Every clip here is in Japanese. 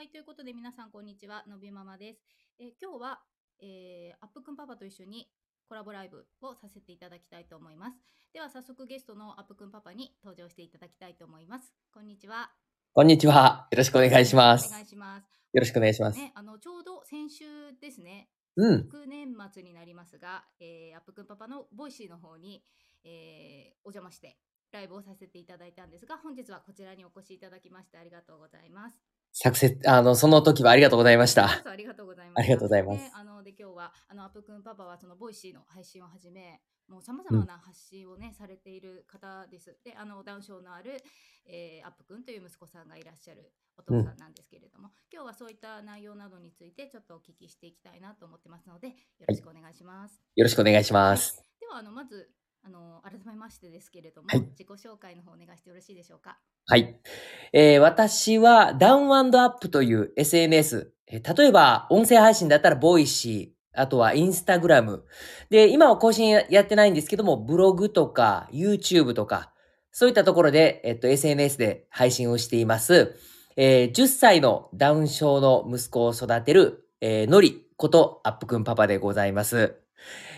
はい、ということで皆さんこんにちは、のびママです。えー今日は、えーアップくんパパと一緒にコラボライブをさせていただきたいと思います。では早速ゲストのアップくんパパに登場していただきたいと思います。こんにちは。こんにちは。よろしくお願いします。お願いします。よろしくお願いします。ね、あのちょうど先週ですね、うん。6月末になりますが、えーアップくんパパの Voicy の方に、えーお邪魔してライブをさせていただいたんですが、本日はこちらにお越しいただきましてありがとうございます。先週、あの、その時はありがとうございました。ぞありがとうございます。ありがとうございますねあので今日はあのアップくんパパはその Voicy の配信をはじめ、もうさまざまな発信をね、されている方です。で、あのダウン症のある、えーアップくんという息子さんがいらっしゃるお父さんなんですけれども、今日はそういった内容などについてちょっとお聞きしていきたいなと思ってますので、よろしくお願いします。よろしくお願いします。ではあのまずあの改めましてですけれども、はい自己紹介の方お願いしてよろしいでしょうか？はい。えー私はダウンアップという SNS、えー例えば音声配信だったら Voicy、あとはインスタグラム。で、今は更新ややってないんですけども、ブログとか YouTube とか、そういったところで、えっと、SNS で配信をしています。えー10歳のダウン症の息子を育てる、えーのりことアップくんパパでございます。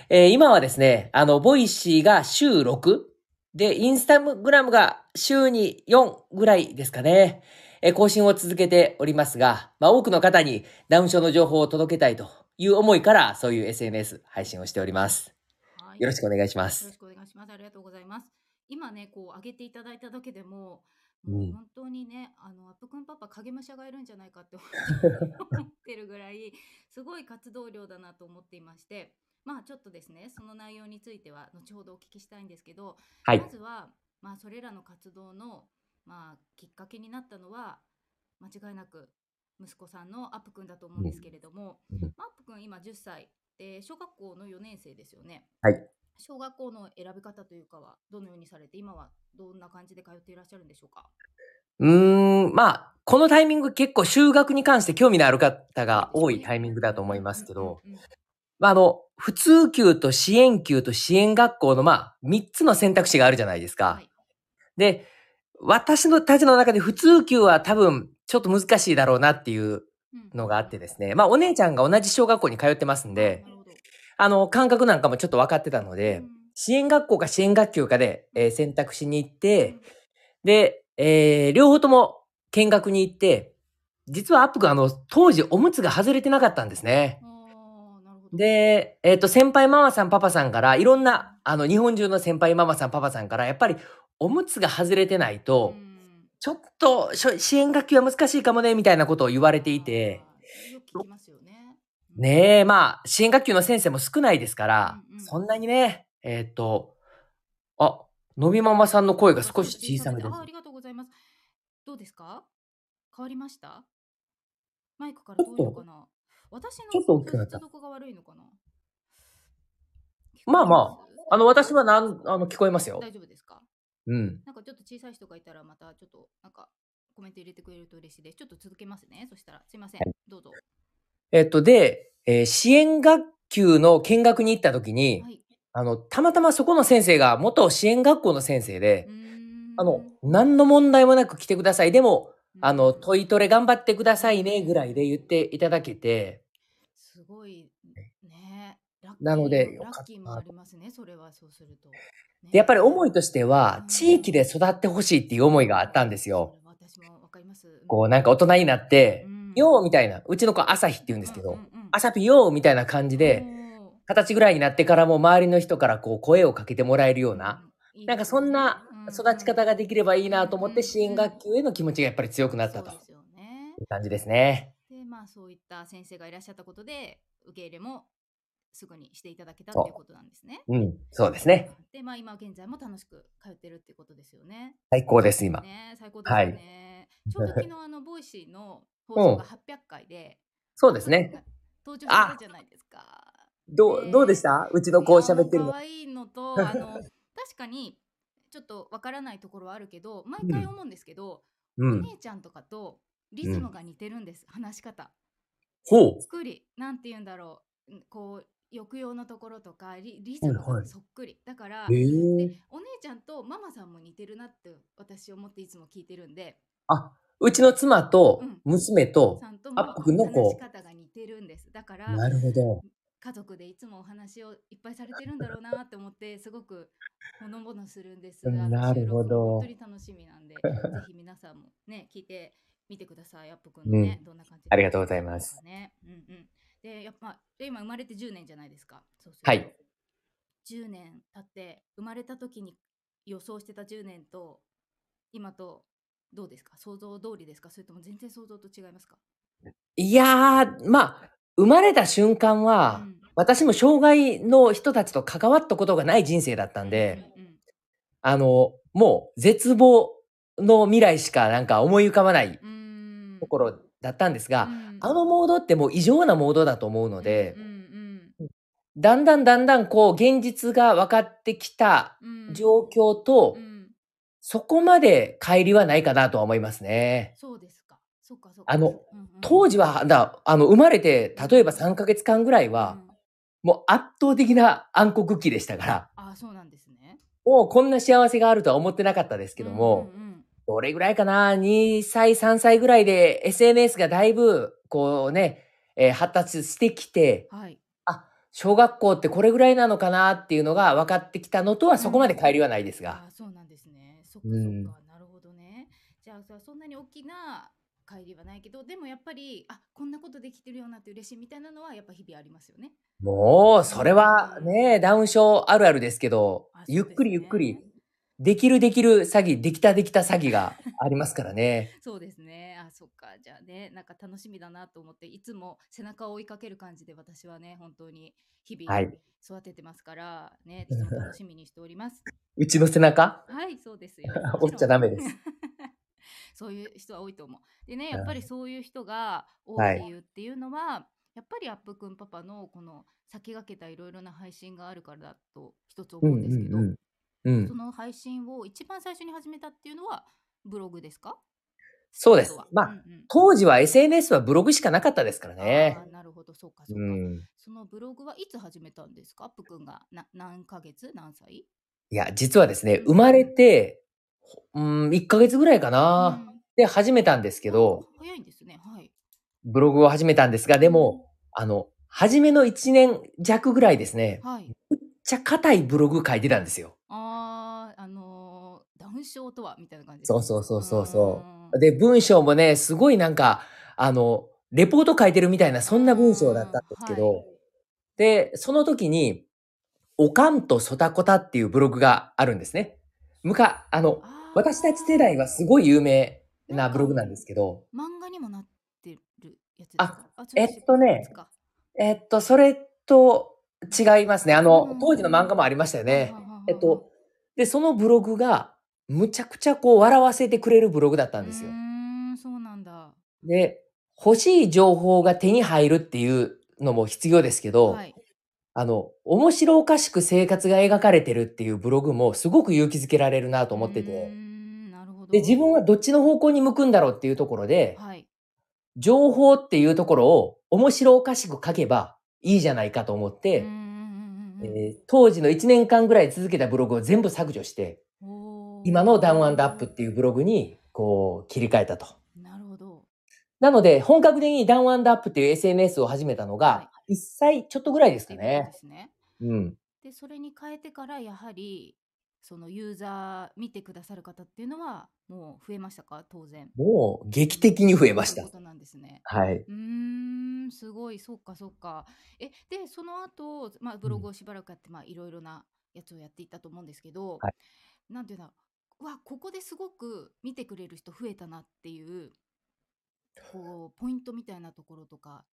えー今はですね、あの、 Voicy が週6で、インスタグラムが週に4ぐらいですかね。えー更新を続けておりますが、まあ多くの方にダウン症の情報を届けたいという思いから、そういう SNS 配信をしております。はいよろしくお願いしまよろすし。くお願いします。ありがとうございます。今ね、こう上げていただいただけでも、うんもう本当にね、あのアップくんパパ影武者がいるんじゃないかって思ってるぐらい、すごい活動量だなと思っていまして、まあちょっとですね、その内容については後ほどお聞きしたいんですけど、はいま。ずはまあそれらの活動のまあきっかけになったのは間違いなく息子さんのアップくんだと思うんですけれども、アップくん今10歳で小学校の4年生ですよね。はい。小学校の選び方というかはどのようにされて今はどんな感じで通っていらっしゃるんでしょうか？うーん、まあ、このタイミング結構修学に関して興味のある方が多いタイミングだと思いますけど、まあ、あの、普通級と支援級と支援学校の、まあ、3つの選択肢があるじゃないですか。はい。で、私のたちの中で普通級は多分ちょっと難しいだろうなっていううん。のがあってですね。まあお姉ちゃんが同じ小学校に通ってますんであの感覚なんかもちょっと分かってたので、支援学校か支援学級かで、えー選択しに行って、で、えー両方とも見学に行って、実はアップ君あの当時おむつが外れてなかったんですね。うんで、えっ、と、先輩ママさん、パパさんから、いろんな、あの、日本中の先輩ママさん、パパさんから、やっぱり、おむつが外れてないと、うん。ちょっと、しょ支援学級は難しいかもね、みたいなことを言われていて、よく聞きますよね。うん。ねえ、まあ、支援学級の先生も少ないですから、うんうん。そんなにね、えっ、と、あ、のびママさんの声が少し小さめです。あ。ありがとうございます。どうですか？変わりました？マイクから遠いのかな？私のちょっと大きくなった接続が悪いのかな？まあまあの、私はななん、あの、聞こえますよ。大丈夫ですか？うん。なんかちょっと小さい人がいたらまたちょっとなんかコメント入れてくれると嬉しいです。ちょっと続けますね。そしたらすいません。どうぞ。えっ、と、で、えー支援学級の見学に行った時に、はい。あの、たまたまそこの先生が元支援学校の先生であの、何の問題もなく来てください。でも、あの、うん問いトレ頑張ってくださいね、ぐらいで言っていただけて、すごいね。なのでラッキーもありますね。それはそうすると。ねで、やっぱり思いとしてはう、ん地域で育ってほしいっていう思いがあったんですよ。私もわかります。こう、なんか大人になってう、んよーみたいな、うちの子朝日って言うんですけど朝日よーみたいな感じで、二十歳ぐらいになってからも周りの人からこう声をかけてもらえるような、、うんなんかそんな育ち方ができればいいなと思っうんて支援学級への気持ちがやっぱり強くなったという感じですね。でまあそういった先生がいらっしゃったことで受け入れもすぐにしていただけたっていうことなんですね。うん、そうですね。でまあ今現在も楽しく通ってるっていうことですよね。最高です、今。ね最高ですよね。ちょうど昨日あの ボイシーの放送が800回で、そうですね。。登場したじゃないですか。どう、どうでした？うちの子喋ってるの可。愛いのと あの確かにちょっとわからないところはあるけど毎回思うんですけど、おうん。姉ちゃんとかとリズムが似てるんです、話し方ほう。作りなんて言うんだろうんこう抑揚のところとかリリズムがはいはいそっくり、だから、へえ。でお姉ちゃんとママさんも似てるなって私思っていつも聞いてるんであ、うちの妻とうん娘とさんもアップ君の話しこ方が似てるんです。だかう、らなるほど。家族でいつもお話をいっぱいされてるんだろうなって思ってすごくほのぼのするんです。あのなるほど本当に楽しみなんで、ぜひ皆さんもね聞いてみてください。アップ君のね、どんな感じでありがとうございますね。うんうん。でやっぱで今生まれて10年じゃないですか。そうはい。10年経って生まれた時に予想してた10年と今とどうですか？想像通りですか？それとも全然想像と違いますか？いやー、まあ、生まれた瞬間は、うん私も障害の人たちと関わったことがない人生だったんで、うんうんあの、もう絶望の未来しかなんか思い浮かばないうんところだったんですが、うん。あのモードってもう異常なモードだと思うのでだんだんだんだんこう現実が分かってきた状況とう、ん。そこまで乖離はないかなとは思いますね。そうですか。そっかそっか。あのうんうん。当時は、だあの、生まれて、例えば3ヶ月間ぐらいは、うん。もう圧倒的な暗黒期でしたから、あそうなんですね。もうこんな幸せがあるとは思ってなかったですけども、うんうんどれぐらいかな ?2 歳、3歳ぐらいで SNS がだいぶ、こうね、えー発達してきて、うんはい。あ、小学校ってこれぐらいなのかなっていうのが分かってきたのとはそこまで乖離はないですが。あそうなんですね。そっかうん。そっか。なるほどね。じゃあさそんなに大きな帰りはないけどでもやっぱりあこんなことできてるようなって嬉しいみたいなのはやっぱ日々ありますよね。もう、それはね、ダウン症あるあるですけどあ、ゆっくりゆっくりできるできる詐欺、できたできた詐欺がありますからね。そうですね。あ、そっか。じゃあね、なんか楽しみだなと思って、いつも背中を追いかける感じで私はね、本当に日々はい育ててますから、ね、いつも楽しみにしております。うちの背中？はい、そうですよ 折っちゃダメです。そういう人は多いと思う。でね、やっぱりそういう人が多はいい理由っていうのは、やっぱりアップくんパパのこの先駆けたいろいろな配信があるからだと一つ思うんですけど、うん。うんその配信を一番最初に始めたっていうのはブログですか？そうですは。まあ、うんうん当時は SNS はブログしかなかったですからねなるほど、そうか、そうか。うん。そのブログはいつ始めたんですか？アップくんがな何ヶ月？何歳？いや、実はですね、生まれて、うん、1ヶ月ぐらいかな。うんで、始めたんですけど、あ早いんですね。はい。ブログを始めたんですが、でも、あの、初めの1年弱ぐらいですね、はい。めっちゃ硬いブログ書いてたんですよ。あー、あのーダウン症とはみたいな感じそうそうそうそうそう。うで、文章もね、すごいなんか、あの、レポート書いてるみたいな、そんな文章だったんですけど、はい。で、その時に、おかんとそたこたっていうブログがあるんですね。むか、あの、あー。私たち世代はすごい有名なブログなんですけど、漫画にもなってるやつですあか。あえっとねえっと、それと違いますね。あうんの、当時の漫画もありましたよね。えっと、で、そのブログが、むちゃくちゃこう、笑わせてくれるブログだったんですよそうなんだ。で、欲しい情報が手に入るっていうのも必要ですけど、はい。あの、面白おかしく生活が描かれてるっていうブログもすごく勇気づけられるなと思ってて。で、自分はどっちの方向に向くんだろうっていうところで、はい。情報っていうところを面白おかしく書けばいいじゃないかと思って、えー当時の1年間ぐらい続けたブログを全部削除して、今のダウンアップっていうブログにこう切り替えたと。なるほど。なので、本格的にダウンアップっていう SNS を始めたのはが、1歳ちょっとぐらいですかねで。すね。うん。で、それに変えてから、やはり、そのユーザー見てくださる方っていうのは、もう増えましたか？当然。もう劇的に増えました。ことなんですね。はい。うーん、すごい、そっかそっか。え、で、その後、まあ、ブログをしばらくやって、まあ、いろいろなやつをやっていったと思うんですけど、はいなんていうんだうわ、ここですごく見てくれる人増えたなっていう、こう、ポイントみたいなところとか、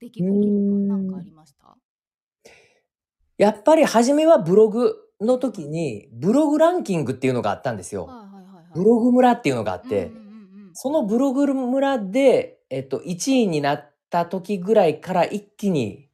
出来事とか、なんかありました？やっぱり初めはブログの時に、ブログランキングっていうのがあったんですよ。ブログ村っていうのがあってそのブログ村で、えっと、1位になった時ぐらいから一気に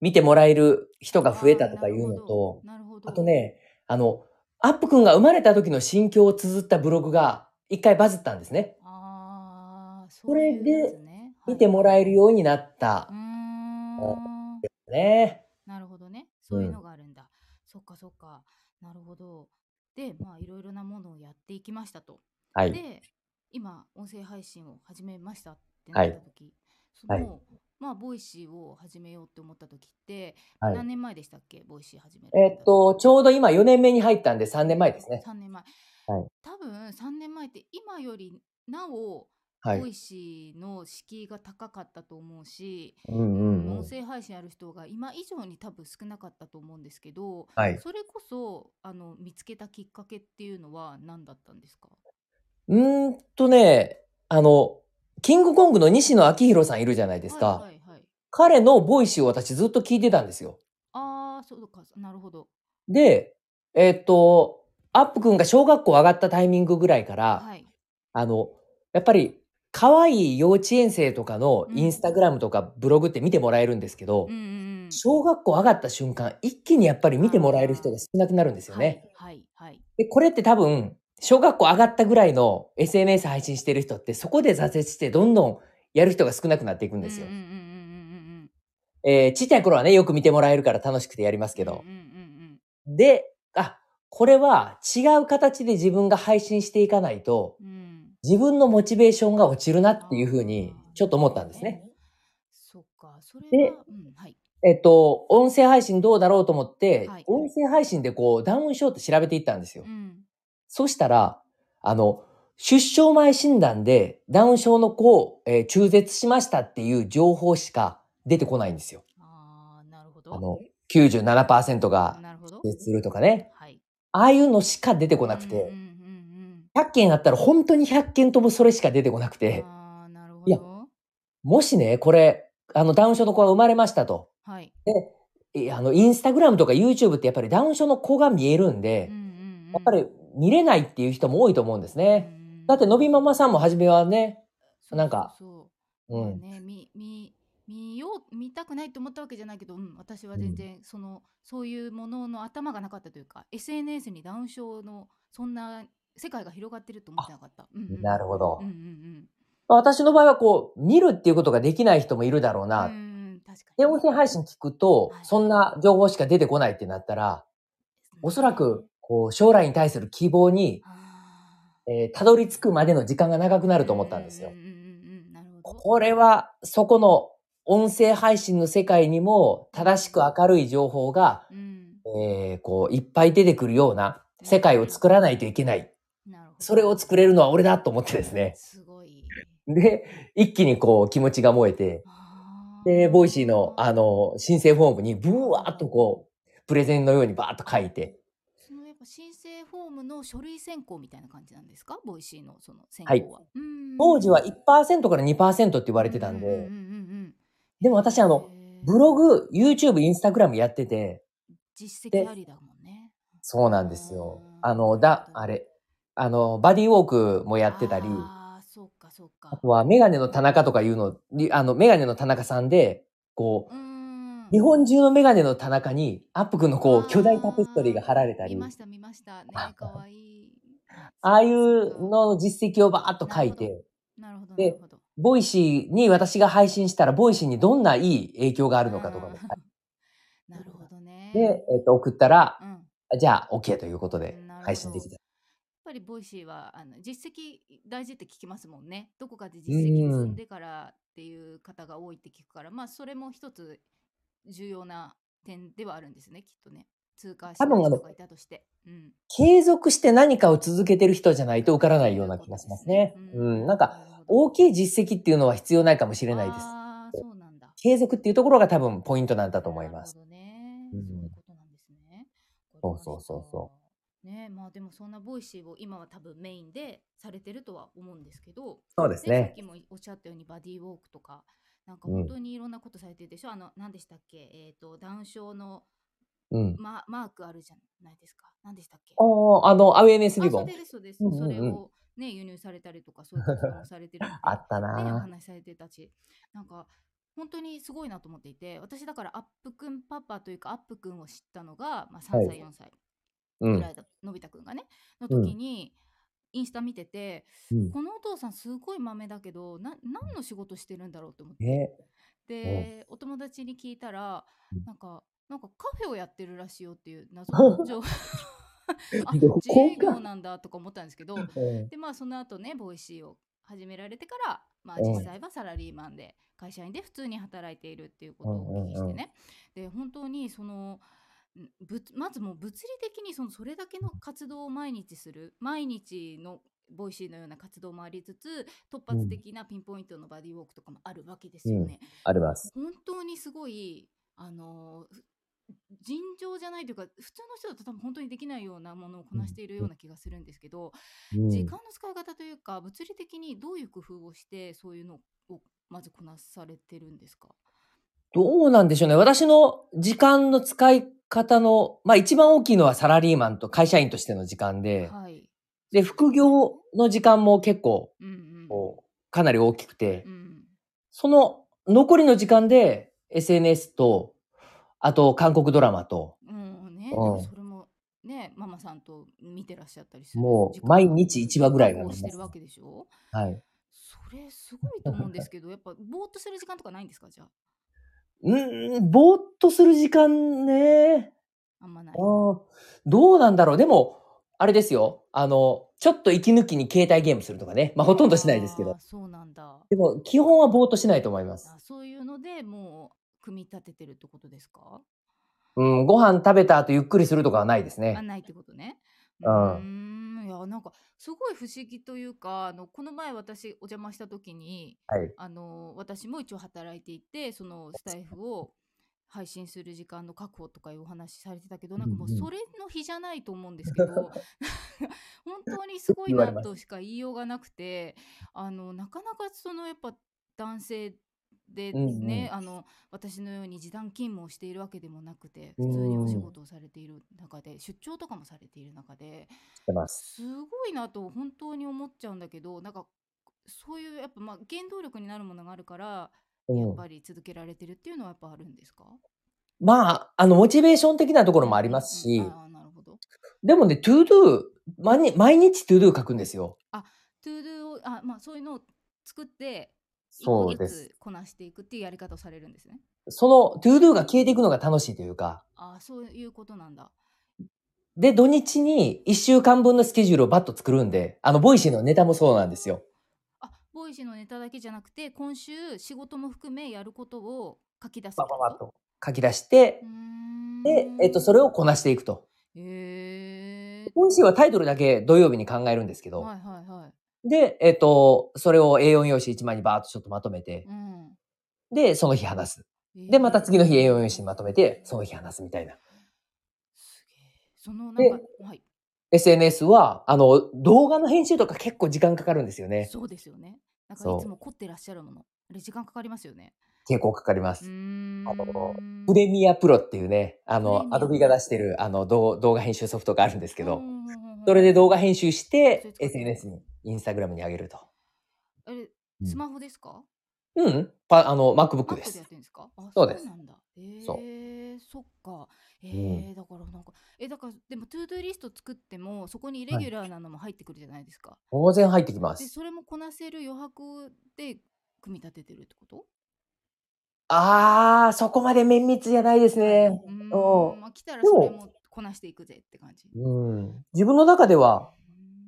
見てもらえる人が増えたとかいうのと。あと、ね、あの、アップくんが生まれた時の心境を綴ったブログが一回バズったんですね。ああ、これでそういうやつね見てもらえるようになっうたーん。ね。なるほどね。そういうのがあるんだ。そっかそっか。なるほど。で、まあいろいろなものをやっていきましたと。はい。で、今、音声配信を始めましたってなった時、そはい。の、まあ、 Voicy を始めようって思った時って、はい。何年前でしたっけ？ Voicy 始められえったと、ちょうど今4年目に入ったんで3年前ですね。3年前。はい。多分3年前って今よりなお、はい。 Voicy の敷居が高かったと思うし、うんう、うんんうん。音声配信やる人が今以上に多分少なかったと思うんですけど、はい。それこそあの見つけたきっかけっていうのは何だったんですか？うーんとね、あの、キングコングの西野亮廣さんいるじゃないですはいか。はいはい。彼の Voicy を私ずっと聞いてたんですよ。ああ、そうか、なるほど。で、えっと、アップくんが小学校上がったタイミングぐらいから、はい。あの、やっぱり、可愛い幼稚園生とかのうんインスタグラムとかブログって見てもらえるんですけど、うんうんうん。小学校上がった瞬間、一気にやっぱり見てもらえる人が少なくなるんですよね。はいはいはい。で、これって多分、小学校上がったぐらいの SNS 配信してる人って、そこで挫折してどんどんやる人が少なくなっていくんですよえーちっちゃい頃はね、よく見てもらえるから楽しくてやりますうん。けどで、あ、これは違う形で自分が配信していかないと、うん。うん。自分のモチベーションが落ちるなっていうふうに、ちょっと思ったんですね。そっか、それでは、うん、はい。えっと、音声配信どうだろうと思って、はい音声配信でこう、ダウンしようって調べていったんですよ。うん。そしたら、あの、出生前診断でダウン症の子を、えー中絶しましたっていう情報しか出てこないんですよ。ああ、なるほど。あの、97%が中。絶するとかね。はい。ああいうのしか出てこなくて、うんうんうん100件あったら本当に100件ともそれしか出てこなくうん。て、ああ、なるほいやど。もしね、これ、あの、ダウン症の子が生まれましたと。はい。で、えあの、インスタグラムとか YouTube ってやっぱりダウン症の子が見えるんでうん、うんうん。やっぱり見れないっていう人も多いと思うんですね。うん、だって、のびママさんも初めはね、なんかそう。そう。うん、まあね、見見見よう見たくないと思ったわけじゃないけど、うん、私は全然その、そういうものの頭がなかったというか SNS にダウン症のそんな世界が広がってると思ってなかった。うんうん。なるほど。うんうん私の場合はこう、見るっていうことができない人もいるだろううん。な。うんうん。確かに。で、ね、音声配信聞くとはい、そんな情報しか出てこないってなったら、おそらく、こう、将来に対する希望に、あえーたどり着くまでの時間が長くーなると思ったんですよ。これは、そこの音声配信の世界にも正しく明るい情報が、うん、えーこう、いっぱい出てくるような世界を作らないといけない。それを作れるのは俺だと思ってですね。すごい。で、一気にこう、気持ちが燃えて、あで、 Voicy の、あの、申請フォームにブワーっとこう、プレゼンのようにバーッと書いて、ぱ申請フォームの書類選考みたいな感じなんですか？ Voicy のその選は。い。考は。うん。当時は1%から2%って言われてたんで、うんうんうんうんでも私あの、ブログ、YouTube、インスタグラムやってて、実績ありだもんね。そうなんですよ。あの、だ、あれ、あの、バディウォークもやってたり、ああ、そうかそうか。あ。とはメガネの田中とかいうの、にあの、メガネの田中さんで、こう、うーん日本中のメガネの田中に、アップくんのこう、巨大タペストリーが貼られたり見、ました見ました。ねかわいい。ああいうの実績をバーッと書いて、なるほどなで。 Voicyに私が配信したら、 Voicyにどんないい影響があるのかとかも なるほどね。て、で、えっと、送ったらう、ん。やっじゃあ、OK ということで配信できた。ぱり Voicyはあの実績大事って聞きますもんね。どこかで実績積んでからっていう方が多いって聞くから、まあそれも一つ重要な点ではあるんですね、きっとね。通過した多分あの人がいたとして。うん。継続して何かを続けてる人じゃないと受からないような気がしますね。うん。なんか、大きい実績っていうのは必要ないかもしれないです。ああ、そうなんだ。継続っていうところが多分ポイントなんだと思います。なるほどね。うんそういうことなんですね。そうそうそうそねまあでもそんな Voicyを今は多分メインでされてるとは思うんですけど、そうですね。でさっきもおっしゃったようにバディウォークとか、なんか本当にいろんなことされてるでしょ、あの、何でしたっけ？えっ、と、ダウン症のうん。ママークあるじゃないですか。何でしたっけ？おーあの、アウェーネスあ、リボン。そうです、それをね、輸入されたりとか、そういう活動もされてる あったな話しされてたし、なんか、本当にすごいなと思っていて、私だからアップくんパパというか、アップくんを知ったのが、まあ、3歳、はい。4歳うん。ぐら。いだ、のび太くんがね、の時に、インスタ見てて、うんこのお父さんすごいまめだけど、な何の仕事してるんだろうと思って。ね。で、お友達に聞いたらうん、なんか、なんかカフェをやってるらしいよっていう謎の 情報。あ、自営業かなんだとか思ったんですけど、うんで、まあその後ね、 Voicyを始められてから、まあ、うん実際はサラリーマンで会社員で普通に働いているっていうことをお聞きしてね、で本当にそのんぶまずもう物理的にそのそれだけの活動を毎日する毎日のVoicyのような活動もありつつ突発的なピンポイントのバディウォークとかもあるわけですよね。あります。本当にすごいあのふ尋常じゃないというか普通の人だと多分本当にできないようなものをこなしているような気がするんですけど、うん時間の使い方というか物理的にどういう工夫をしてそういうのをまずこなされてるんですか？どうなんでしょうね。私の時間の使い方の、まあ一番大きいのはサラリーマンと会社員としての時間で、はい。で、副業の時間も結構、うんうん。かなり大きくて、うんその残りの時間で SNS と、あと韓国ドラマと、うんね、うんそれもね、ママさんと見てらっしゃったりする。もう毎日1話ぐらいがあります確保してるわけでしょ？はい。それすごいと思うんですけど、やっぱぼーっとする時間とかないんですか？じゃあ。うーん、ぼーっとする時間ね。あんまない。どうなんだろう。でも、あれですよ。あの、ちょっと息抜きに携帯ゲームするとかね。まあほとんどしないですけど。そうなんだ。でも、基本はぼーっとしないと思います。あそういうのでもう組み立ててるってことですか？うん、ご飯食べた後ゆっくりするとかはないですあね。ないってことね。うん。うーんいやなんかすごい不思議というかあのこの前私お邪魔した時にはい。あの私も一応働いていてそのスタイフを配信する時間の確保とかいうお話されてたけどなんかもううん。うんそれの日じゃないと思うんですけど本当にすごいな言われます。としか言いようがなくてあのなかなかそのやっぱ男性でうんうんね、あの私のように時短勤務をしているわけでもなくて普通にお仕事をされている中で出張とかもされている中でしてます。すごいなと本当に思っちゃうんだけどなんかそういうやっぱまあ原動力になるものがあるからうんやっぱり続けられてるっていうのはやっぱあるんですか？まあ、あの、モチベーション的なところもありますしうん、ああなるほど。でもね、 ToDo、毎日毎日 ToDo書くんですよ。トゥードゥをあまあそういうのを作ってそうですつこなしていくっていうやり方をされるんですね。その ToDoが消えていくのが楽しいというか、ああそういうことなんだ。で、土日に1週間分のスケジュールをバッと作るんで、あの、 Voicyのネタもそうなんですよ。あ Voicyのネタだけじゃなくて今週仕事も含めやることを書き出すバってこと？ババッと書き出してうー、んで、えっと、それをこなしていくと。へえ Voicyはタイトルだけ土曜日に考えるんですけど、はいはいはい。で、えっと、それを A4 用紙1枚にバーッとちょっとまとめて、うんで、その日話す。で、また次の日 A4 用紙にまとめて、その日話すみたいな。すげえ。そのなんでか、はい。SNS は、あの、動画の編集とか結構時間かかるんですよね。そうですよね。なんかいつも凝ってらっしゃるもの。あれ時間かかりますよね。結構かかります。ん。あのプレミアプロっていうね、あの、アアドビが出してる、あの、動動画編集ソフトがあるんですけど、それで動画編集して SNS に、インスタグラムに上げると。あれ、うんスマホですか？うんパあの、MacBook で Mac すやっ。てるんですか？あそうですなんだ。えそうー、そっか。えうー、だからなんか、え、だから、でも、 ToDoリスト作っても、そこにイレギュラーなのも入ってくるじゃないですか。当然入ってきまで、す。それもこなせる余白で組み立ててるってこと？あー、そこまで綿密じゃないですね。うーんおまあ、来たらでもそれもこなしていくぜって感じ。うん。自分の中では、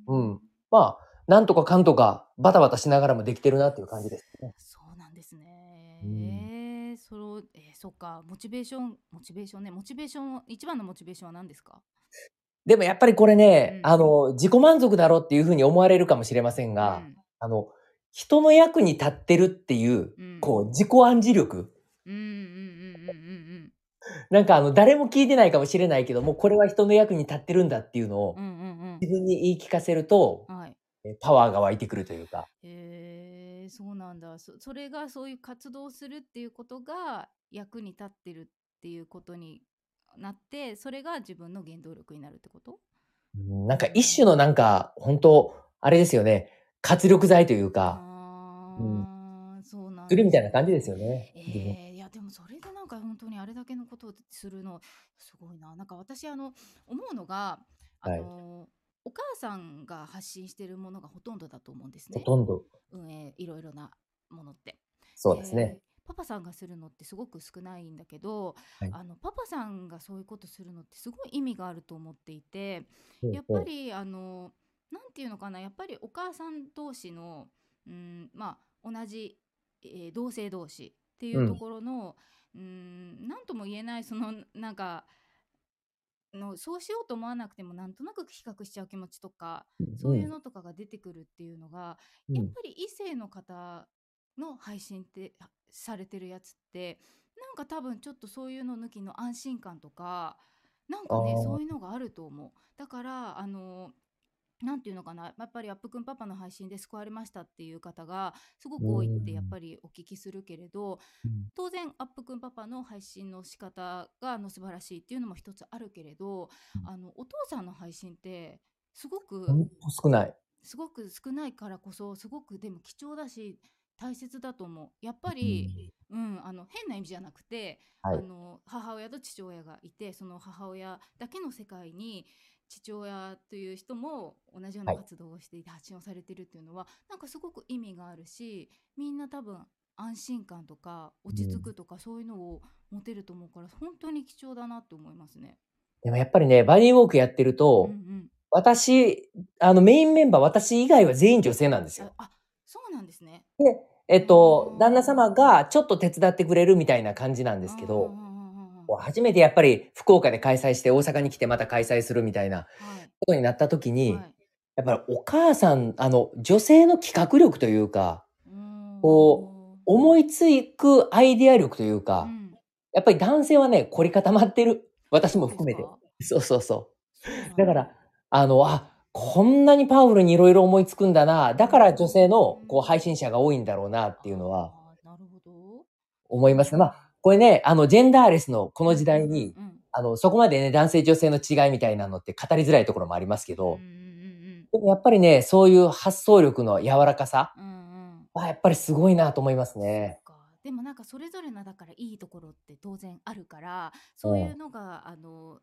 ううんん。まあ、なんとかかんとか、バタバタしながらもできてるなっていう感じですね。そうなんですね。うんえー、その、えー、そっか、モチベーション、モチベーションね、モチベーション、一番のモチベーションは何ですか？でもやっぱりこれね、うんあの、自己満足だろうっていうふうに思われるかもしれませんが、あの、人の役に立ってるっていう、うん、こう、自己暗示力。うん、うんうんうんうんうんなんかあの、誰も聞いてないかもしれないけども、これは人の役に立ってるんだっていうのをうんうんうん自分に言い聞かせるとう、ん。はい。えパワーが湧いてくるというか。えー、そうなんだ。そ。それがそういう活動をするっていうことが役に立ってるっていうことになって、それが自分の原動力になるってこと？うんなんか一種のなんか、本当あれですよね、活力剤というか、あうん。ー、そうなんするみたいな感じですよね。えー、いやでもそれでなんか本当にあれだけのことをするのすごいな。なんか私あの思うのがあの、お母さんが発信してるものがほとんどだと思うんですね。ほとんど。運営いろいろなものって。そうですね。パパさんがするのってすごく少ないんだけど、はい。あのパパさんがそういうことするのってすごい意味があると思っていてやっう。んぱりあのなんていうのかなやっぱりお母さん同士のうんまあ同じ、えー同性同士っていうところのうーん何とも言えないそのなんかのそうしようと思わなくてもなんとなく比較しちゃう気持ちとかそういうのとかが出てくるっていうのが、うんやっぱり異性の方の配信ってはされてるやつってなんか多分ちょっとそういうの抜きの安心感とかなんかねそういうのがあると思う。だからあのなんていうのかなやっぱりアップくんパパの配信で救われましたっていう方がすごく多いってやっぱりお聞きするけれどうん。当然アップくんパパの配信の仕方があの素晴らしいっていうのも一つあるけれどうん。あのお父さんの配信ってすごく少ない。すごく少ないからこそすごくでも貴重だし大切だと思う。やっぱり、うんあの変な意味じゃなくて、はい。あの母親と父親がいてその母親だけの世界に父親という人も同じようなはい活動をしていて発信をされてるっていうのは、なんかすごく意味があるしみんな多分安心感とか落ち着くとか、そういうのを持てると思うから本当に貴重だなって思いますね。でもやっぱりね、バディウォークやってると、うんうん、私、あのメインメンバー、私以外は全員女性なんですよ。ああそうなんですね。で、えっとう、ん旦那様がちょっと手伝ってくれるみたいな感じなんですけど、うんうんうんうんうんこう初めてやっぱり福岡で開催して大阪に来てまた開催するみたいなはい。ことになった時に、はい。やっぱりお母さん、あの、女性の企画力というか、うん。こ思いつくアイデア力というか、うん。やっぱり男性はね、凝り固まってる。私も含めて。そう。そうそう。だ。から、あの、あ、こんなにパワフルにいろいろ思いつくんだな。だから女性のこう配信者が多いんだろうなっていうのは思いますね。まあ、これね、あの、ジェンダーレスのこの時代に、うんうんあの、そこまでね、男性女性の違いみたいなのって語りづらいところもありますけどうんう、んでもやっぱりね、そういう発想力の柔らかさうんうん。うんうんはやっぱりすごいなと思いますね。でもなんかそれぞれのだからいいところって当然あるからそういうのがあの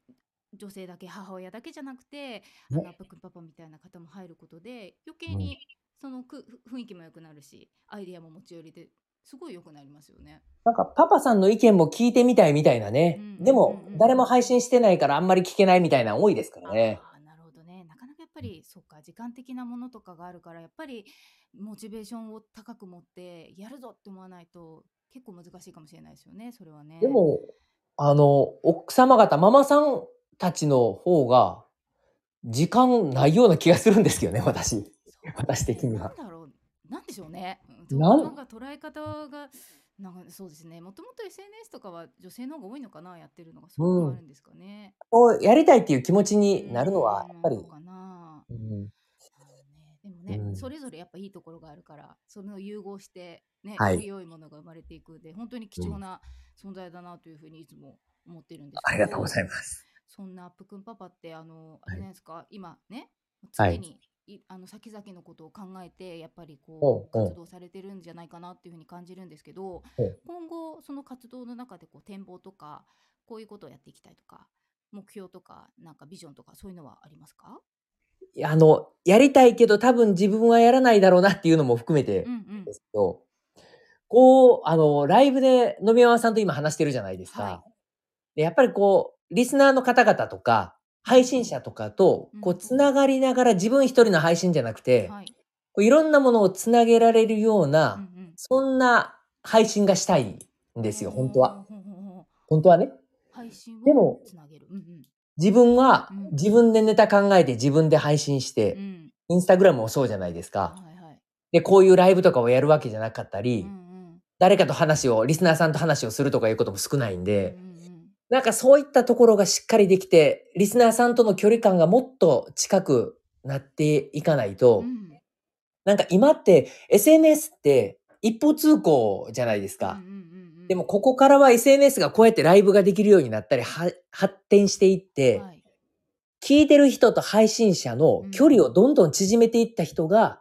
女性だけ母親だけじゃなくてあのアップくんパパみたいな方も入ることで余計にそのく雰囲気も良くなるしアイデアも持ち寄りですごい良くなりますよね。なんかパパさんの意見も聞いてみたいみたいなねうんうんうんう。んでも、誰も配信してないからあんまり聞けないみたいなの多いですからね。なるほどねなかなかやっぱりそっか時間的なものとかがあるからやっぱりモチベーションを高く持ってやるぞって思わないと結構難しいかもしれないですよねそれはね。でも、あの、奥様方、ママさんたちの方が、時間ないような気がするんですけどね、私。私的にはなんだろうなんでしょうね。うん？そうなんか捉え方がなんかそうですね。もともと SNS とかは女性の方が多いのかなやってるのがそういうのがあるんですかね。こうやりたいっていう気持ちになるのは、やっぱりでもね、うん。それぞれやっぱいいところがあるからそれを融合してね、はい。良いものが生まれていくで本当に貴重な存在だなというふうにいつも思ってるんですありがとうございまます。すそんなアップくんパパってあのあれなんですか、今ねはい。常に、い、あの先々のことを考えてやっぱりこう活動されてるんじゃないかなっていうふうに感じるんですけど今後その活動の中でこう展望とかこういうことをやっていきたいとか目標とかなんかビジョンとかそういうのはありますか？あの、やりたいけど多分自分はやらないだろうなっていうのも含めてうんうん。ですけど、こう、あの、ライブで飲み山さんと今話してるじゃないですか。はでやっぱりこう、リスナーの方々とか、配信者とかと、こうんう、つながりながら自分一人の配信じゃなくて、はいこういろんなものをつなげられるような、うんうんそんな配信がしたいんですよ、本当は。。本当はね。配信でもをつなげる。うん自分はうん自分でネタ考えて自分で配信して、うん。うん。インスタグラムもそうじゃないですか。はいはい。で、こういうライブとかをやるわけじゃなかったり、うんうん誰かと話を、リスナーさんと話をするとかいうことも少ないんで、うんうんなんかそういったところがしっかりできて、リスナーさんとの距離感がもっと近くなっていかないと、うんなんか今って SNS って一方通行じゃないですか。うんうんうんうんでもここからは SNS がこうやってライブができるようになったり、は発展していって、はい聞いてる人と配信者の距離をどんどん縮めていった人が、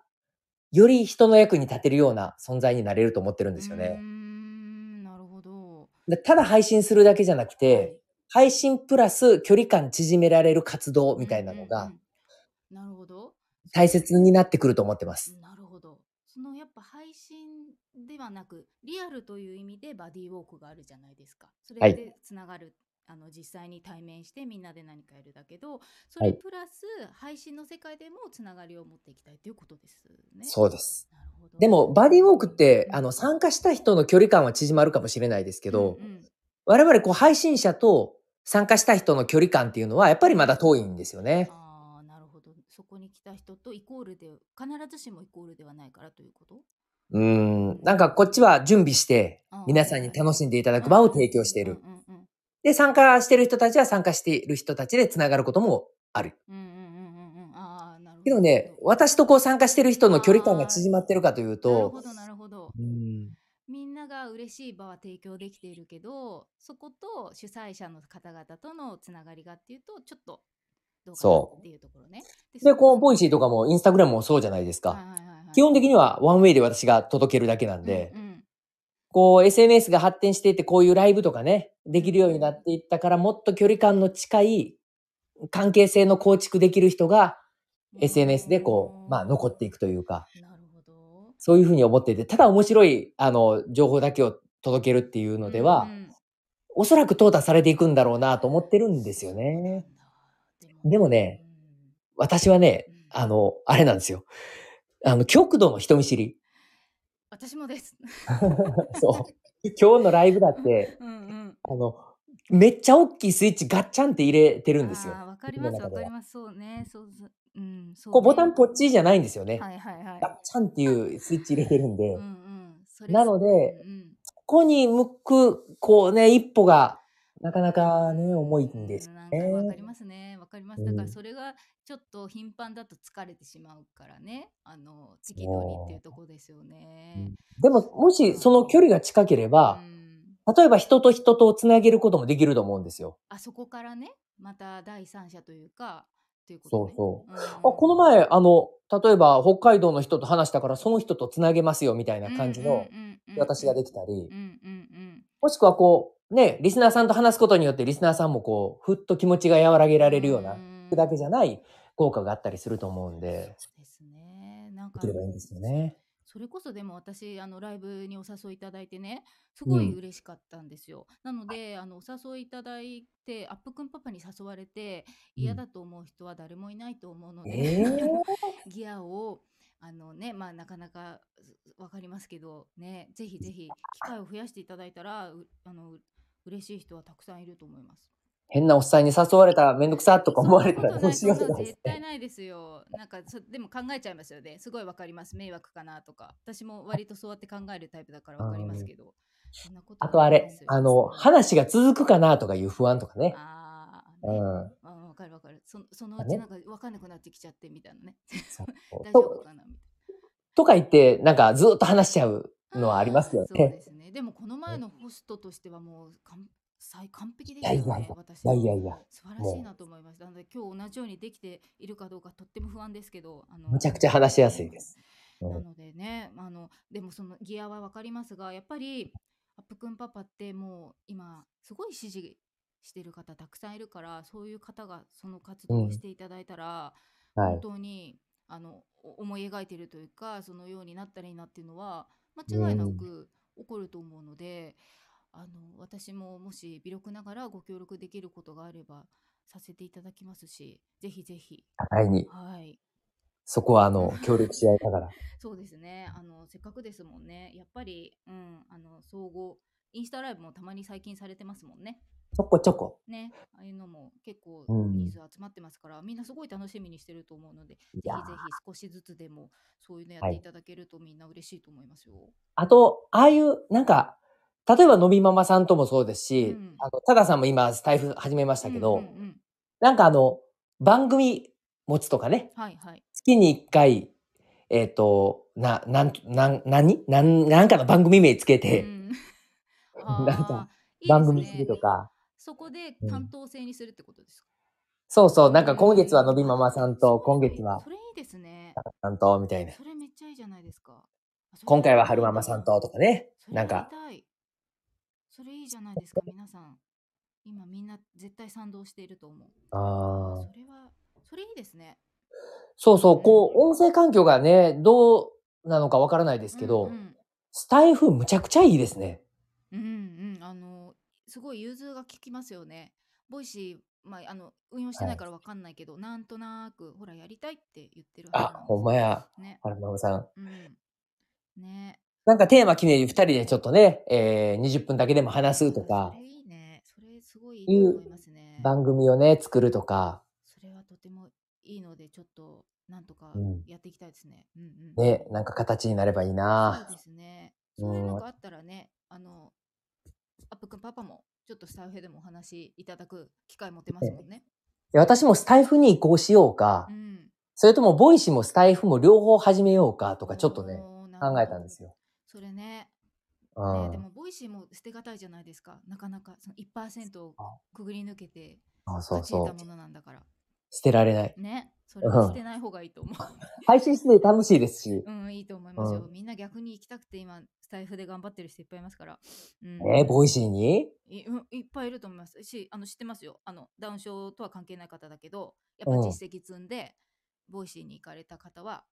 より人の役に立てるような存在になれると思ってるんですよね。んなるほど。でただ配信するだけじゃなくて、配信プラス距離感縮められる活動みたいなのがうんうんうんなるほど。大切になってくると思ってます。なるほど。そのやっぱ配信ではなくリアルという意味でバディウォークがあるじゃないですか。そはいれでつながる、あの実際に対面してみんなで何かやるだけど、それはいプラス配信の世界でもつながりを持っていきたいということですね。そうです。でも、バディウォークって、うんあの、参加した人の距離感は縮まるかもしれないですけど、うんうん我々、こう、配信者と参加した人の距離感っていうのは、やっぱりまだ遠いんですよね。ああ、なるほど。そこに来た人とイコールで、必ずしもイコールではないからということ？うーん。なんか、こっちは準備して皆さんに楽しんでいただく場を提供している。うんうんうんで、参加してる人たちは参加している人たちで繋がることもある。うんうんうんうんうん。ああ、なるほど。けどね、私とこう参加してる人の距離感が縮まってるかというなるとほ、ど、なるほど。うんみんなが嬉しい場は提供できているけど、そこと主催者の方々とのつながりがっていうと、ちょっとどうかなそうっていうところね。で、こう、ボイイシーとかもインスタグラムもそうじゃないですか。はいはいはいはい、基本的にはワンウェイで私が届けるだけなんで、うんうんこう SNS が発展していってこういうライブとかね、できるようになっていったからもっと距離感の近い関係性の構築できる人が SNS でこう、まあ残っていくというか。そういうふうに思っていて、ただ面白いあの情報だけを届けるっていうのでは、うんうんおそらく淘汰されていくんだろうなと思ってるんですよね。でもね、私はね、あの、あれなんですよ。あの、極度の人見知り。私もです。そう。今日のライブだって、うんうん。あの、めっちゃ大きいスイッチガッチャンって入れてるんですよ。わかります、わかります。そうね。そうそう。うん、そう、ね。こうボタンポッチじゃないんですよね。はいはいはい。ガッチャンっていうスイッチ入れてるんで、うんうん。なのでうんうんここに向く、こうね、一歩が、なかなかね、重いんですうんよなんかわかりね。ますね。わかります。うんだからそれがちょっと頻繁だと疲れてしまうからね。あの、適度にっていうところですよね。でも、もしその距離が近ければう、ん例えば人と人とをつなげることもできると思うんですよ。あそこからね、また第三者というか、ということね。そううんあ、この前、あの、例えば北海道の人と話したからその人とつなげますよみたいな感じのうんうんうんうん私ができたりう、んうんうん。もしくはこう、ね、リスナーさんと話すことによってリスナーさんもこう、ふっと気持ちが和らげられるような、ん。だけじゃない効果があったりすると思うんで、そうですね。なんかできればいいんですよね。それこそでも私あのライブにお誘いいただいてねすごいうん嬉しかったんですよ、なのであのお誘いいただいてアップくんパパに誘われてうん。嫌だと思う人は誰もいないと思うので、ええ ギアをあのねまあなかなかわかりますけどねぜひぜひ機会を増やしていただいたらうあのう嬉しい人はたくさんいると思います。変なおっさんに誘われたらめんどくさとか思われたらどうしようとか絶対ないですよ。なんかそでも考えちゃいますよね。すごいわかります。迷惑かなとか。私も割とそうやって考えるタイプだからわかりますけど。あとあれあの、話が続くかなとかいう不安とかね。あうん。そそのうちなんかわかんなくなってきちゃってみたいなね。大丈夫とかなみとか言って、なんかずっと話しちゃうたいな。のはありますよそうでね。すね。でもこの前のホストとしてはもう完最完璧でいしたよね。やいやいや、私いやいやいや、素晴らしいなと思いました。なので今日同じようにできているかどうかとっても不安ですけど、あのむちゃくちゃ話しやすいです。うんなのでね、あのでもそのギアはわかりますが、やっぱりアップくんパパってもう今すごい支持してる方たくさんいるから、そういう方がその活動をしていただいたら、はい本。当にあのお思い描いてるというか、そのようになったらいいなっていうのは間違いなく起こると思うので、あの私ももし微力ながらご協力できることがあればさせていただきますし、ぜひぜひ、互いに、はい。そこはあの、協力し合いながら。そうですね。あの、せっかくですもんね。やっぱり、うん、あの、総合、インスタライブもたまに最近されてますもんね。ちょこちょこ。ね。ああいうのも結構うんニーズ集まってますから、みんなすごい楽しみにしてると思うので、ぜひぜひ少しずつでもそういうのやはいっていただけるとみんな嬉しいと思いますよ。あと、ああいう、なんか、例えばのびママさんともそうですし、うんあの、たださんも今、スタイフ始めましたけど、うんうんうんなんかあの、番組持つとかね、はいはい。月に一回、えっ、と、な、なん、なん、何？なん、なんかの番組名つけて、うん なんか番組するとか、そこでうん担当制にするってことですか、そうそう、なんか今月はのびママさんと、今月はそれいいですね。さんと、みたいな。それめっちゃいいじゃないですか。今回は春ママさんと、とかね。なんか、それいいじゃないですか、皆さん。今みんな絶対賛同していると思う。ああ。それは、それいいですね。そうそう、こう、音声環境がね、どうなのかわからないですけど、うんうんスタイフむちゃくちゃいいですね。うんうん、あの、すごい融通が利きますよね。 Voicy、まあ、あの、運用してないからわかんないけど、なんとなく、ほら、やりたいって言ってるはずあ、ほんまや。ね。春ママさん。うん。ね。なんかテーマ決めて二人でちょっとね、えー、20分だけでも話すとかそ、れいいね。それすごいいいと思いますね。番組をね、作るとか、それはとてもいいので、ちょっと、なんとかうんやっていきたいですね。うんうん。ね、なんか形になればいいそうなですね。うんそういうのがあったらね、あの、アップくんパパも、ちょっとスタイフでもお話しいただく機会持ってますもんね。で私もスタイフに移行しようか、うん。それとも Voicyもスタイフも両方始めようかとかちょっとね、考えたんですよ。それね、うん。ねでも、 Voicyも捨てがたいじゃないですか。なかなか、その1%をくぐり抜けて、あそそう。ものなんだから。捨てられない。ね。それは捨てない方がいいと思う。配信してて楽しいですし、うん、いいと思いますよ。うみんな逆に行きたくて今、スタイフで頑張ってる人いっぱいいますから。うん、えー、 Voicyに？いうんいっぱいいると思いますし、あの知ってますよ。あのダウン症とは関係ない方だけど、やっぱうん実績積んで、 Voicyに行かれた方は、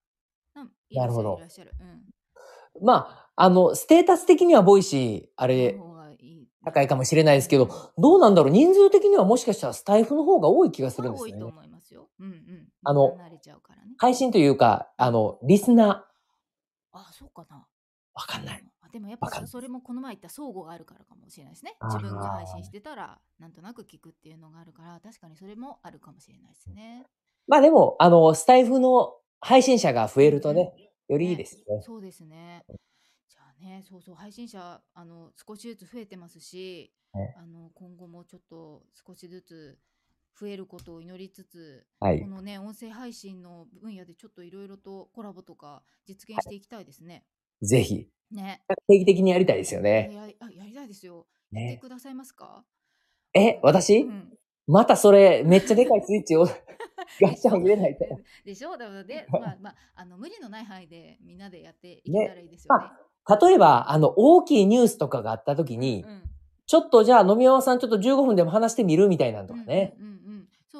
うんいらっしゃなるほどるいらっしゃる。うん。まあ、あの、ステータス的には Voicy、あれ高いかもしれないですけど、どうなんだろう？人数的にはもしかしたらスタイフの方が多い気がするんです多いと。思いますよ。うんうん。あの。配信というか、あの、リスナー、あ、そうかな。わかんない。あでもやっぱそれもこの前言った相互があるからかもしれないですね。自分が配信してたらなんとなく聞くっていうのがあるから確かにそれもあるかもしれないですね。まあでも、あの、スタイフの配信者が増えるとね、よりいいですよね。そうですね。じゃあね、そうそう配信者あの少しずつ増えてますし、ねあの今後もちょっと少しずつ増えることを祈りつつ、はいこ。のね音声配信の分野でちょっといろいろとコラボとか実現していきたいですね。ぜひ、ね。定期的にやりたいですよね。やあやりたいですよ。やってねくださいますか？え、私、うんまたそれ、めっちゃでかいスイッチを ガッチャン入れないと。でしょ？だからで、まあまあ、あの無理のない範囲でみんなでやっていけたらいいですよね。例えば、あの、大きいニュースとかがあった時に、うんちょっとじゃあ飲み山さんちょっと15分でも話してみるみたいなのとかね。うんうんうんうん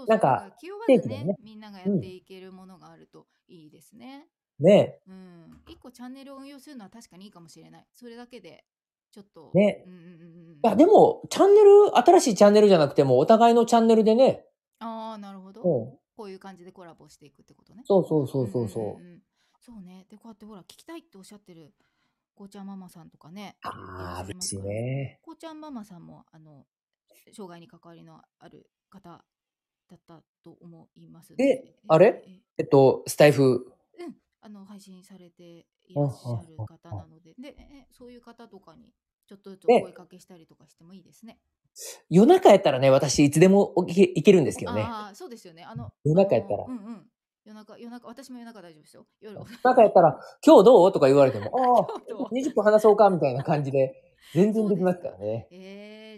そうなんか気負わずねねみんながやっていけるものがあるといいですね。ねうん。一個チャンネルを運用するのは確かにいいかもしれない。それだけで、ちょっと。ねうんうんうんうん。いや、でも、チャンネル、新しいチャンネルじゃなくても、お互いのチャンネルでね。ああ、なるほど。うん。こういう感じでコラボしていくってことね。そうそうそうそうそう。んんんんそうね。で、こうやってほら、聞きたいっておっしゃってる、こうちゃんママさんとかね。ああ、嬉しいね。こうちゃんママさんも、あの、障害に関わりのある方だったと思いますのえあれ？ええっと、スタイフ？うん、あの配信されていらっしゃる方なので、で、えそういう方とかにちょっとずつねお声かけしたりとかしてもいいですね。夜中やったらね、私いつでも起きいけるんですけどね。ああ、そうですよね。あの、夜中やったらうんうん。夜中、夜中、私も夜中大丈夫ですよ。夜。夜中やったら、今日どう？とか言われても、ああ、今日どう？20分話そうかみたいな感じで、全然できますからね。えー、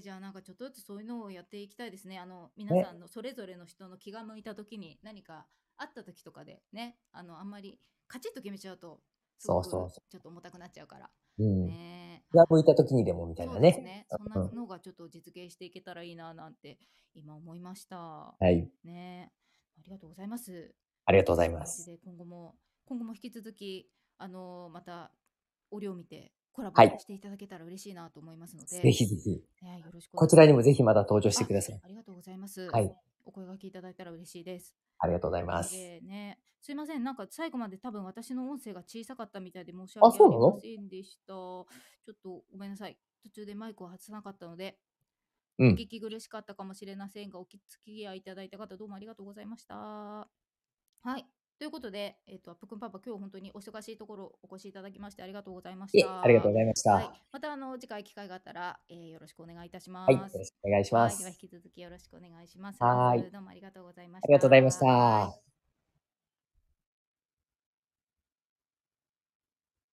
じゃあなんかちょっとずつそういうのをやっていきたいですね。あの皆さんのそれぞれの人の気が向いた時に何かあった時とかでね、あのあんまりカチッと決めちゃうとそうそうそちょっと重たくなっちゃうから。うん。ね気が向いた時にでもみたいなね。そね。そんなうんのがちょっと実現していけたらいいななんて今思いました。はい。ねありがとうございます。ありがとうございます。で今後も今後も引き続きあのまた折を見てコラボはいしていただけたら嬉しいなと思いますので、ぜひぜひ。ね、よろしくお願いしますこちらにもぜひまた登場してくださいあ。ありがとうございます。はいお声掛けいただいたら嬉しいです。ありがとうございます。でね、すいません、なんか最後まで多分私の音声が小さかったみたいで申しあ訳ありませんでした。ちょっとごめんなさい。途中でマイクを外さなかったので、うんお聞き苦しかったかもしれませんが、お付き合いいただいた方どうもありがとうございました。はい。ということで、えっ、と、アップくんパパ、今日本当にお忙しいところお越しいただきましてありがとうございました。ありがとうございました。は、はいまたあの次回機会があったら、えーよろしくお願いいたしまい。す。よろしくお願いします。はい、では引き続きよろしくお願いします。はいどうもありがとうございました。ありがとうございましたはい